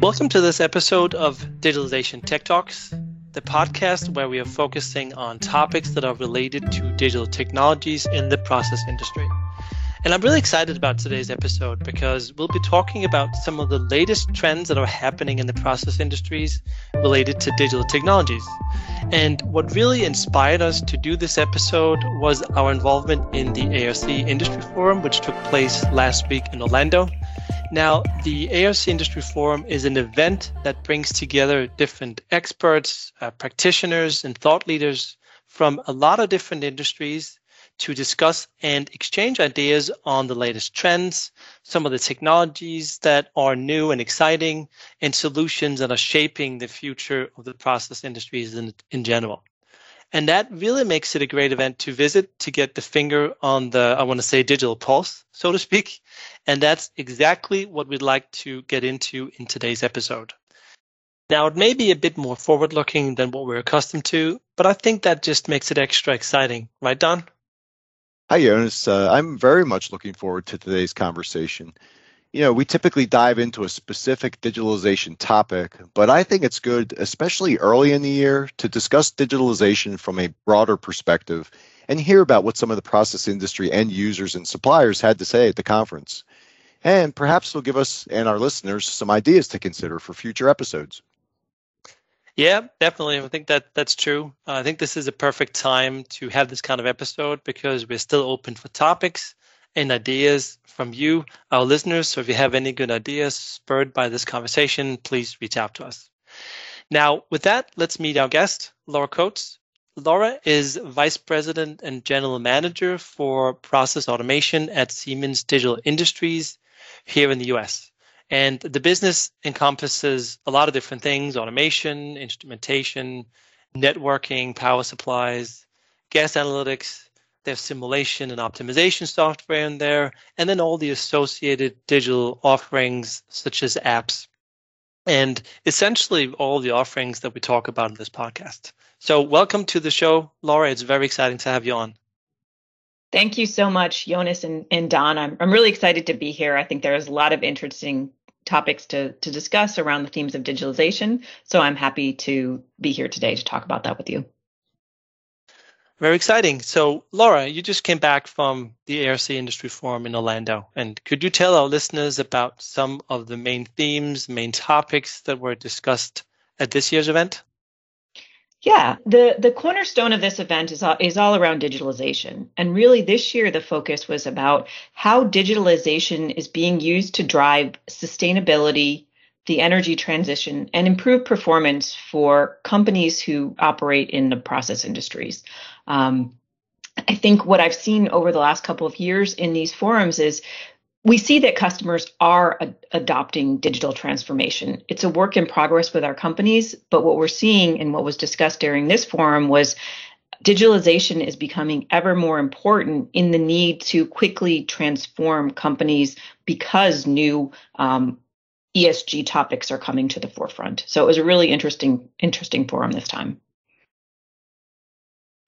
Welcome to this episode of Digitalization Tech Talks, the podcast where we are focusing on topics that are related to digital technologies in the process industry. And I'm really excited about today's episode because we'll be talking about some of the latest trends that are happening in the process industries related to digital technologies. And what really inspired us to do this episode was our involvement in the ARC Industry Forum, which took place last week in Orlando. Now, the ARC Industry Forum is an event that brings together different experts, uh, practitioners, and thought leaders from a lot of different industries to discuss and exchange ideas on the latest trends, some of the technologies that are new and exciting, and solutions that are shaping the future of the process industries in, in general. And that really makes it a great event to visit to get the finger on the, I want to say, digital pulse, so to speak. And that's exactly what we'd like to get into in today's episode. Now, it may be a bit more forward looking than what we're accustomed to, but I think that just makes it extra exciting. Right, Don? Hi, Jonas. Uh, I'm very much looking forward to today's conversation. You know, we typically dive into a specific digitalization topic, but I think it's good, especially early in the year, to discuss digitalization from a broader perspective and hear about what some of the process industry end users and suppliers had to say at the conference. And perhaps it'll give us and our listeners some ideas to consider for future episodes. Yeah, definitely. I think that that's true. Uh, I think this is a perfect time to have this kind of episode because we're still open for topics and ideas from you, our listeners. So if you have any good ideas spurred by this conversation, please reach out to us. Now, with that, let's meet our guest, Laura Coates. Laura is Vice President and General Manager for Process Automation at Siemens Digital Industries here in the US. And the business encompasses a lot of different things automation, instrumentation, networking, power supplies, gas analytics. There's simulation and optimization software in there, and then all the associated digital offerings such as apps. And essentially, all the offerings that we talk about in this podcast. So, welcome to the show, Laura. It's very exciting to have you on. Thank you so much, Jonas and, and Don. I'm, I'm really excited to be here. I think there's a lot of interesting topics to, to discuss around the themes of digitalization. So I'm happy to be here today to talk about that with you. Very exciting. So, Laura, you just came back from the ARC Industry Forum in Orlando. And could you tell our listeners about some of the main themes, main topics that were discussed at this year's event? Yeah, the the cornerstone of this event is all, is all around digitalization. And really this year the focus was about how digitalization is being used to drive sustainability, the energy transition and improve performance for companies who operate in the process industries. Um, I think what I've seen over the last couple of years in these forums is we see that customers are a- adopting digital transformation. It's a work in progress with our companies, but what we're seeing and what was discussed during this forum was digitalization is becoming ever more important in the need to quickly transform companies because new um, ESG topics are coming to the forefront. So it was a really interesting, interesting forum this time.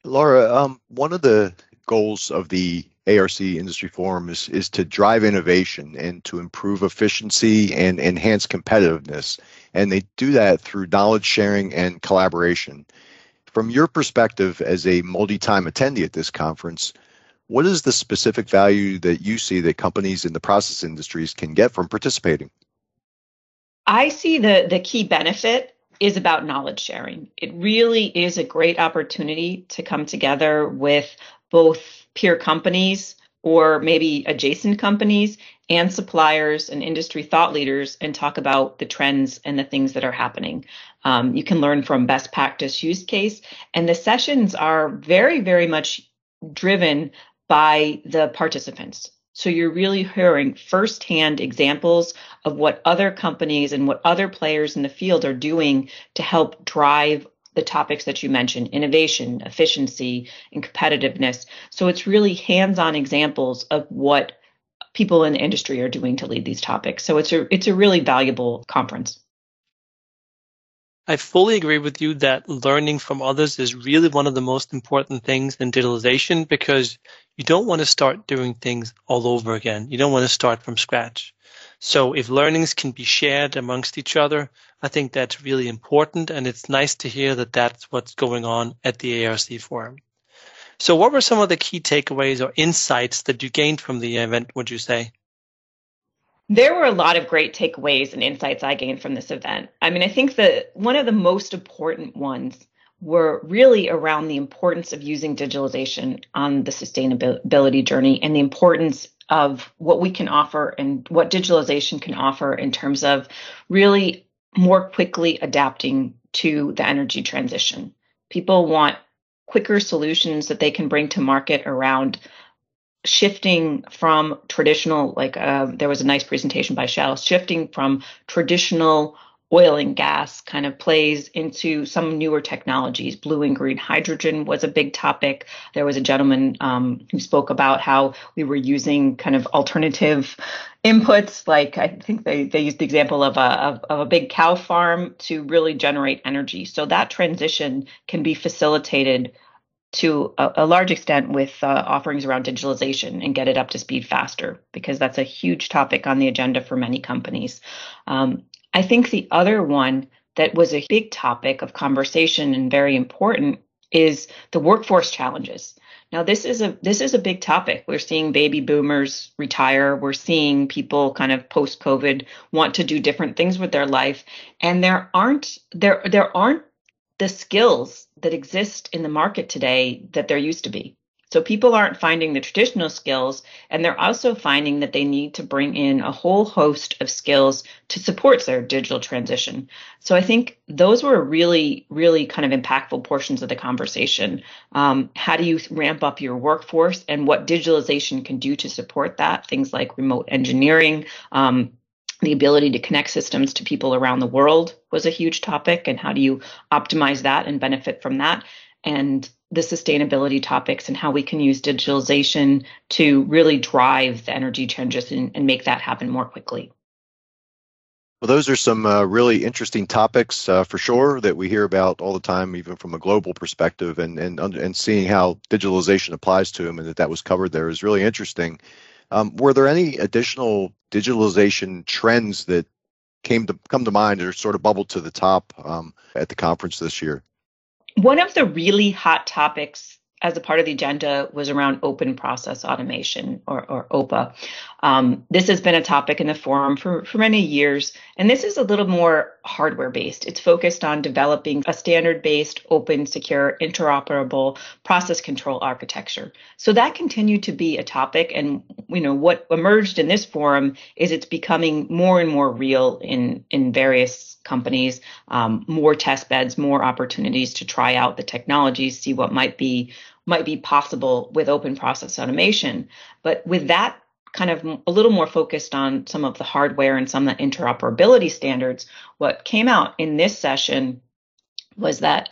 Laura, um, one of the goals of the ARC Industry Forum is, is to drive innovation and to improve efficiency and enhance competitiveness. And they do that through knowledge sharing and collaboration. From your perspective as a multi time attendee at this conference, what is the specific value that you see that companies in the process industries can get from participating? I see the, the key benefit is about knowledge sharing. It really is a great opportunity to come together with both peer companies or maybe adjacent companies and suppliers and industry thought leaders and talk about the trends and the things that are happening. Um, you can learn from best practice use case, and the sessions are very, very much driven by the participants. So you're really hearing firsthand examples of what other companies and what other players in the field are doing to help drive the topics that you mentioned innovation, efficiency, and competitiveness. So it's really hands on examples of what people in the industry are doing to lead these topics. So it's a, it's a really valuable conference. I fully agree with you that learning from others is really one of the most important things in digitalization because you don't want to start doing things all over again. You don't want to start from scratch. So if learnings can be shared amongst each other, I think that's really important. And it's nice to hear that that's what's going on at the ARC forum. So what were some of the key takeaways or insights that you gained from the event, would you say? There were a lot of great takeaways and insights I gained from this event. I mean, I think that one of the most important ones were really around the importance of using digitalization on the sustainability journey and the importance of what we can offer and what digitalization can offer in terms of really more quickly adapting to the energy transition. People want quicker solutions that they can bring to market around shifting from traditional like uh, there was a nice presentation by shell shifting from traditional oil and gas kind of plays into some newer technologies. Blue and green hydrogen was a big topic. There was a gentleman um, who spoke about how we were using kind of alternative inputs, like I think they, they used the example of a, of, of a big cow farm to really generate energy. So that transition can be facilitated to a, a, large extent with uh, offerings around digitalization and get it up to speed faster because that's a huge topic on the agenda for many companies. Um, I think the other one that was a big topic of conversation and very important is the workforce challenges. Now this is a this is a big topic. We're seeing baby boomers retire. We're seeing people kind of post COVID want to do different things with their life and there aren't there there aren't the skills that exist in the market today that there used to be. So people aren't finding the traditional skills, and they're also finding that they need to bring in a whole host of skills to support their digital transition. So I think those were really, really kind of impactful portions of the conversation. Um, how do you ramp up your workforce, and what digitalization can do to support that? Things like remote engineering. Um, the ability to connect systems to people around the world was a huge topic and how do you optimize that and benefit from that and the sustainability topics and how we can use digitalization to really drive the energy transition and make that happen more quickly. Well, those are some uh, really interesting topics uh, for sure that we hear about all the time, even from a global perspective, and and and seeing how digitalization applies to them, and that that was covered there is really interesting. Um, were there any additional digitalization trends that came to come to mind or sort of bubbled to the top um, at the conference this year? One of the really hot topics as a part of the agenda was around open process automation or, or OPA. Um, this has been a topic in the forum for, for many years, and this is a little more hardware based. It's focused on developing a standard based, open, secure, interoperable process control architecture. So that continued to be a topic, and you know what emerged in this forum is it's becoming more and more real in in various companies, um, more test beds, more opportunities to try out the technologies, see what might be might be possible with open process automation. But with that kind of a little more focused on some of the hardware and some of the interoperability standards, what came out in this session was that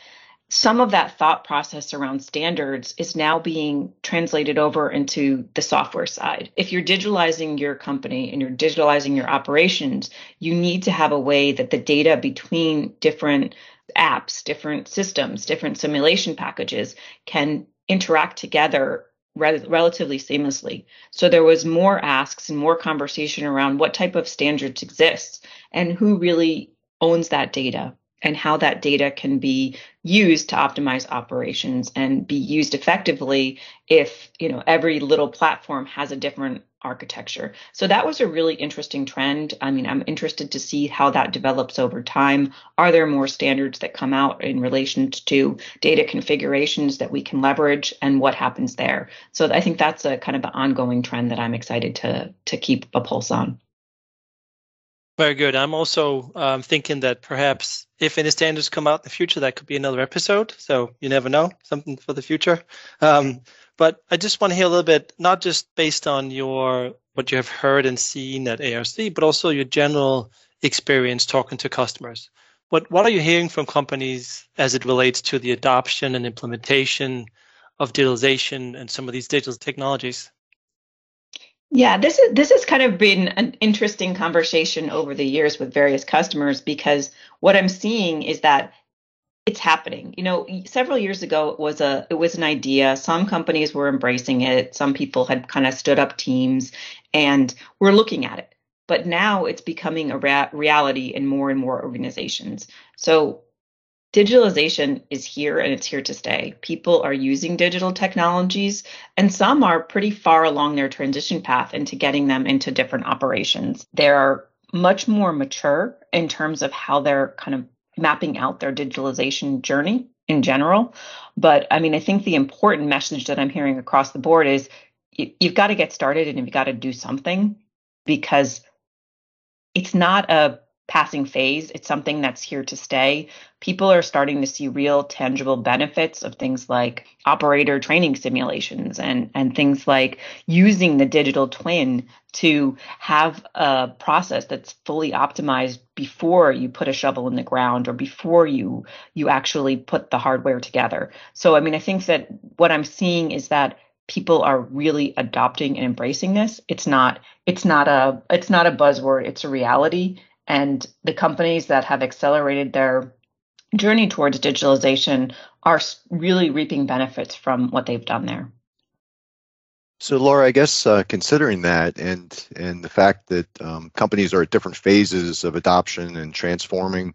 some of that thought process around standards is now being translated over into the software side. If you're digitalizing your company and you're digitalizing your operations, you need to have a way that the data between different apps, different systems, different simulation packages can interact together re- relatively seamlessly. So there was more asks and more conversation around what type of standards exist and who really owns that data and how that data can be used to optimize operations and be used effectively if you know every little platform has a different architecture. So that was a really interesting trend. I mean i'm interested to see how that develops over time. Are there more standards that come out in relation to data configurations that we can leverage and what happens there? So i think that's a kind of an ongoing trend that i'm excited to to keep a pulse on very good. I'm also um, thinking that perhaps if any standards come out in the future, that could be another episode. So you never know, something for the future. Um, but I just want to hear a little bit, not just based on your what you have heard and seen at ARC, but also your general experience talking to customers. What what are you hearing from companies as it relates to the adoption and implementation of digitalization and some of these digital technologies? Yeah, this is this has kind of been an interesting conversation over the years with various customers because what I'm seeing is that it's happening. You know, several years ago it was a it was an idea. Some companies were embracing it. Some people had kind of stood up teams and we're looking at it. but now it's becoming a ra- reality in more and more organizations. So digitalization is here and it's here to stay. People are using digital technologies, and some are pretty far along their transition path into getting them into different operations. They're much more mature in terms of how they're kind of mapping out their digitalization journey in general. But I mean, I think the important message that I'm hearing across the board is you, have got to get started and you've got to do something because it's not a passing phase. It's something that's here to stay. People are starting to see real tangible benefits of things like operator training simulations and, and things like using the digital twin to have a process that's fully optimized before you put a shovel in the ground or before you you actually put the hardware together. So I mean I think that what I'm seeing is that people are really adopting and embracing this. It's not it's not a it's not a buzzword, it's a reality and the companies that have accelerated their journey towards digitalization are really reaping benefits from what they've done there. So, Laura, I guess uh, considering that and and the fact that um, companies are at different phases of adoption and transforming,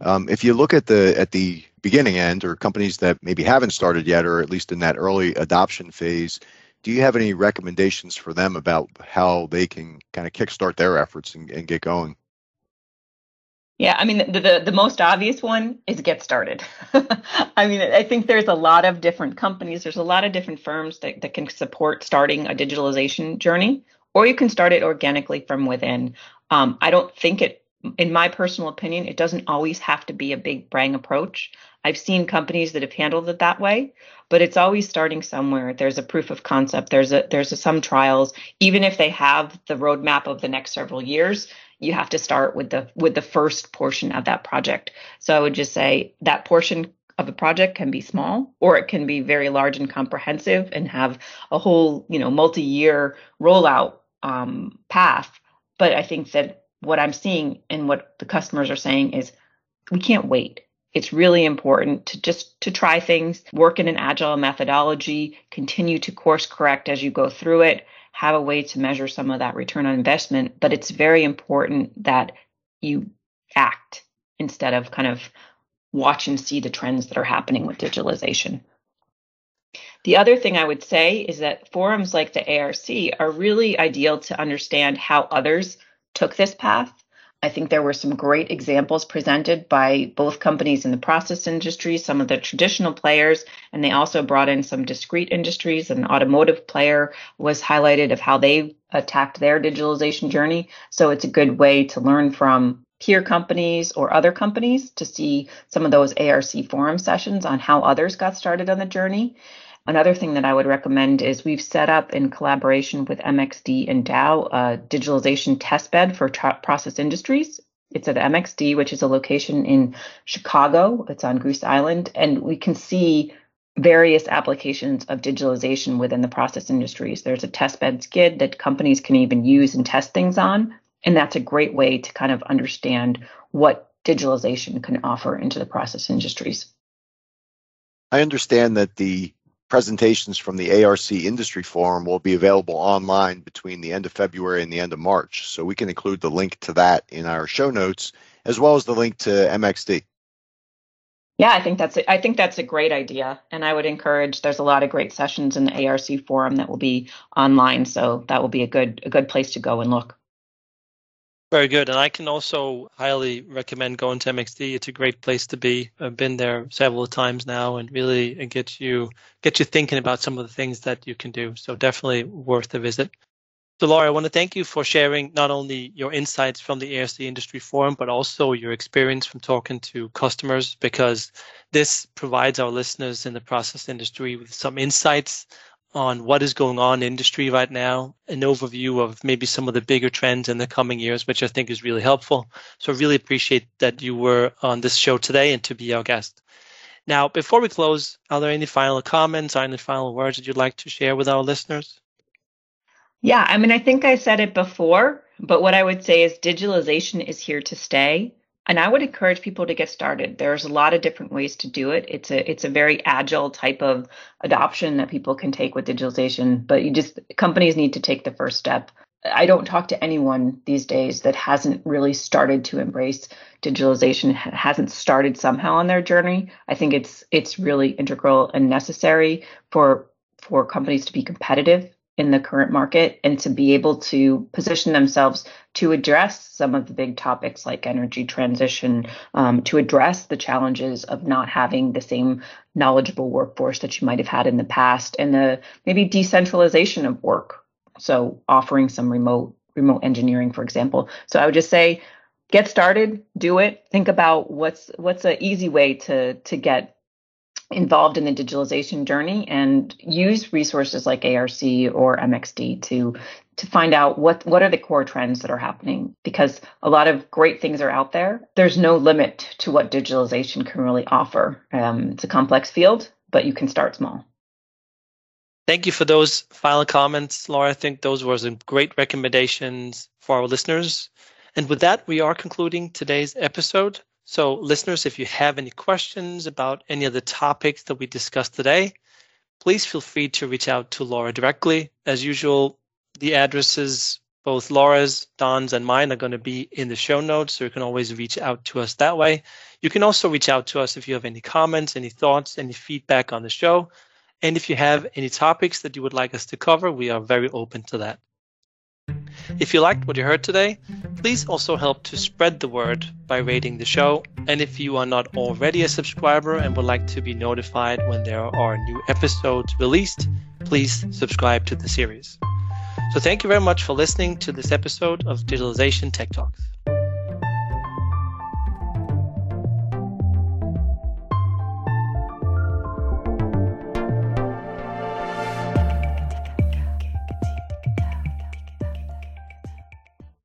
um, if you look at the at the beginning end or companies that maybe haven't started yet, or at least in that early adoption phase, do you have any recommendations for them about how they can kind of kickstart their efforts and, and get going? Yeah, I mean, the, the, the most obvious one is get started. I mean, I think there's a lot of different companies, there's a lot of different firms that, that can support starting a digitalization journey, or you can start it organically from within. Um, I don't think it, in my personal opinion, it doesn't always have to be a big bang approach. I've seen companies that have handled it that way, but it's always starting somewhere. There's a proof of concept. There's a there's a, some trials. Even if they have the roadmap of the next several years, you have to start with the with the first portion of that project. So I would just say that portion of a project can be small or it can be very large and comprehensive and have a whole you know multi-year rollout um, path. But I think that what I'm seeing and what the customers are saying is we can't wait. It's really important to just to try things, work in an agile methodology, continue to course correct as you go through it, have a way to measure some of that return on investment. But it's very important that you act instead of kind of watch and see the trends that are happening with digitalization. The other thing I would say is that forums like the ARC are really ideal to understand how others took this path I think there were some great examples presented by both companies in the process industry, some of the traditional players, and they also brought in some discrete industries. An automotive player was highlighted of how they attacked their digitalization journey. So it's a good way to learn from peer companies or other companies to see some of those ARC forum sessions on how others got started on the journey. Another thing that I would recommend is we've set up in collaboration with MXD and Dow a digitalization testbed for tra- process industries. It's at MXD, which is a location in Chicago. It's on Goose Island, and we can see various applications of digitalization within the process industries. There's a testbed skid that companies can even use and test things on, and that's a great way to kind of understand what digitalization can offer into the process industries. I understand that the presentations from the ARC Industry Forum will be available online between the end of February and the end of March. So we can include the link to that in our show notes, as well as the link to MXD. Yeah, I think that's a, I think that's a great idea, and I would encourage. There's a lot of great sessions in the ARC forum that will be online, so that will be a good a good place to go and look. Very good. And I can also highly recommend going to MXD. It's a great place to be. I've been there several times now and really it gets you get you thinking about some of the things that you can do. So definitely worth a visit. So Laura, I want to thank you for sharing not only your insights from the ARC Industry Forum, but also your experience from talking to customers because this provides our listeners in the process industry with some insights on what is going on in industry right now, an overview of maybe some of the bigger trends in the coming years, which I think is really helpful. So I really appreciate that you were on this show today and to be our guest. Now, before we close, are there any final comments or any final words that you'd like to share with our listeners? Yeah, I mean, I think I said it before, but what I would say is digitalization is here to stay and I would encourage people to get started. There's a lot of different ways to do it. It's a it's a very agile type of adoption that people can take with digitalization, but you just companies need to take the first step. I don't talk to anyone these days that hasn't really started to embrace digitalization, hasn't started somehow on their journey. I think it's it's really integral and necessary for for companies to be competitive in the current market and to be able to position themselves to address some of the big topics like energy transition, um, to address the challenges of not having the same knowledgeable workforce that you might have had in the past, and the maybe decentralization of work. So offering some remote remote engineering, for example. So I would just say, get started, do it. Think about what's what's an easy way to to get involved in the digitalization journey and use resources like ARC or MXD to to find out what what are the core trends that are happening because a lot of great things are out there. There's no limit to what digitalization can really offer. Um, it's a complex field, but you can start small. Thank you for those final comments, Laura. I think those were some great recommendations for our listeners. And with that, we are concluding today's episode. So, listeners, if you have any questions about any of the topics that we discussed today, please feel free to reach out to Laura directly. As usual, the addresses, both Laura's, Don's, and mine, are going to be in the show notes, so you can always reach out to us that way. You can also reach out to us if you have any comments, any thoughts, any feedback on the show. And if you have any topics that you would like us to cover, we are very open to that. If you liked what you heard today, please also help to spread the word by rating the show. And if you are not already a subscriber and would like to be notified when there are new episodes released, please subscribe to the series. So thank you very much for listening to this episode of Digitalization Tech Talks.